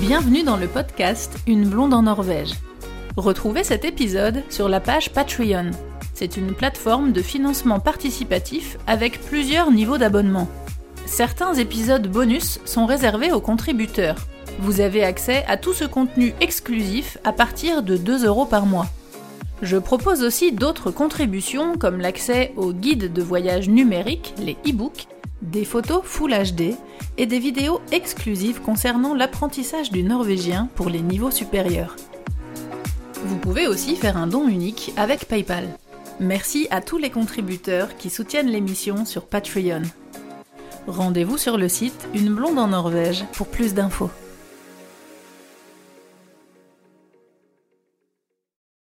Bienvenue dans le podcast Une blonde en Norvège. Retrouvez cet épisode sur la page Patreon. C'est une plateforme de financement participatif avec plusieurs niveaux d'abonnement. Certains épisodes bonus sont réservés aux contributeurs. Vous avez accès à tout ce contenu exclusif à partir de 2 euros par mois. Je propose aussi d'autres contributions comme l'accès aux guides de voyage numériques, les e-books, des photos Full HD et des vidéos exclusives concernant l'apprentissage du norvégien pour les niveaux supérieurs. Vous pouvez aussi faire un don unique avec PayPal. Merci à tous les contributeurs qui soutiennent l'émission sur Patreon. Rendez-vous sur le site Une blonde en Norvège pour plus d'infos.